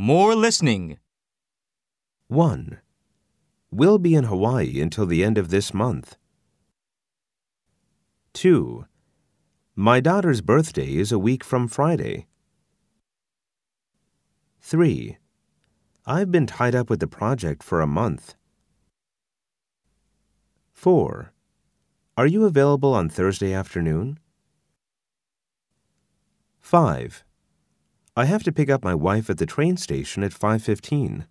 More listening. 1. We'll be in Hawaii until the end of this month. 2. My daughter's birthday is a week from Friday. 3. I've been tied up with the project for a month. 4. Are you available on Thursday afternoon? 5. I have to pick up my wife at the train station at 5:15.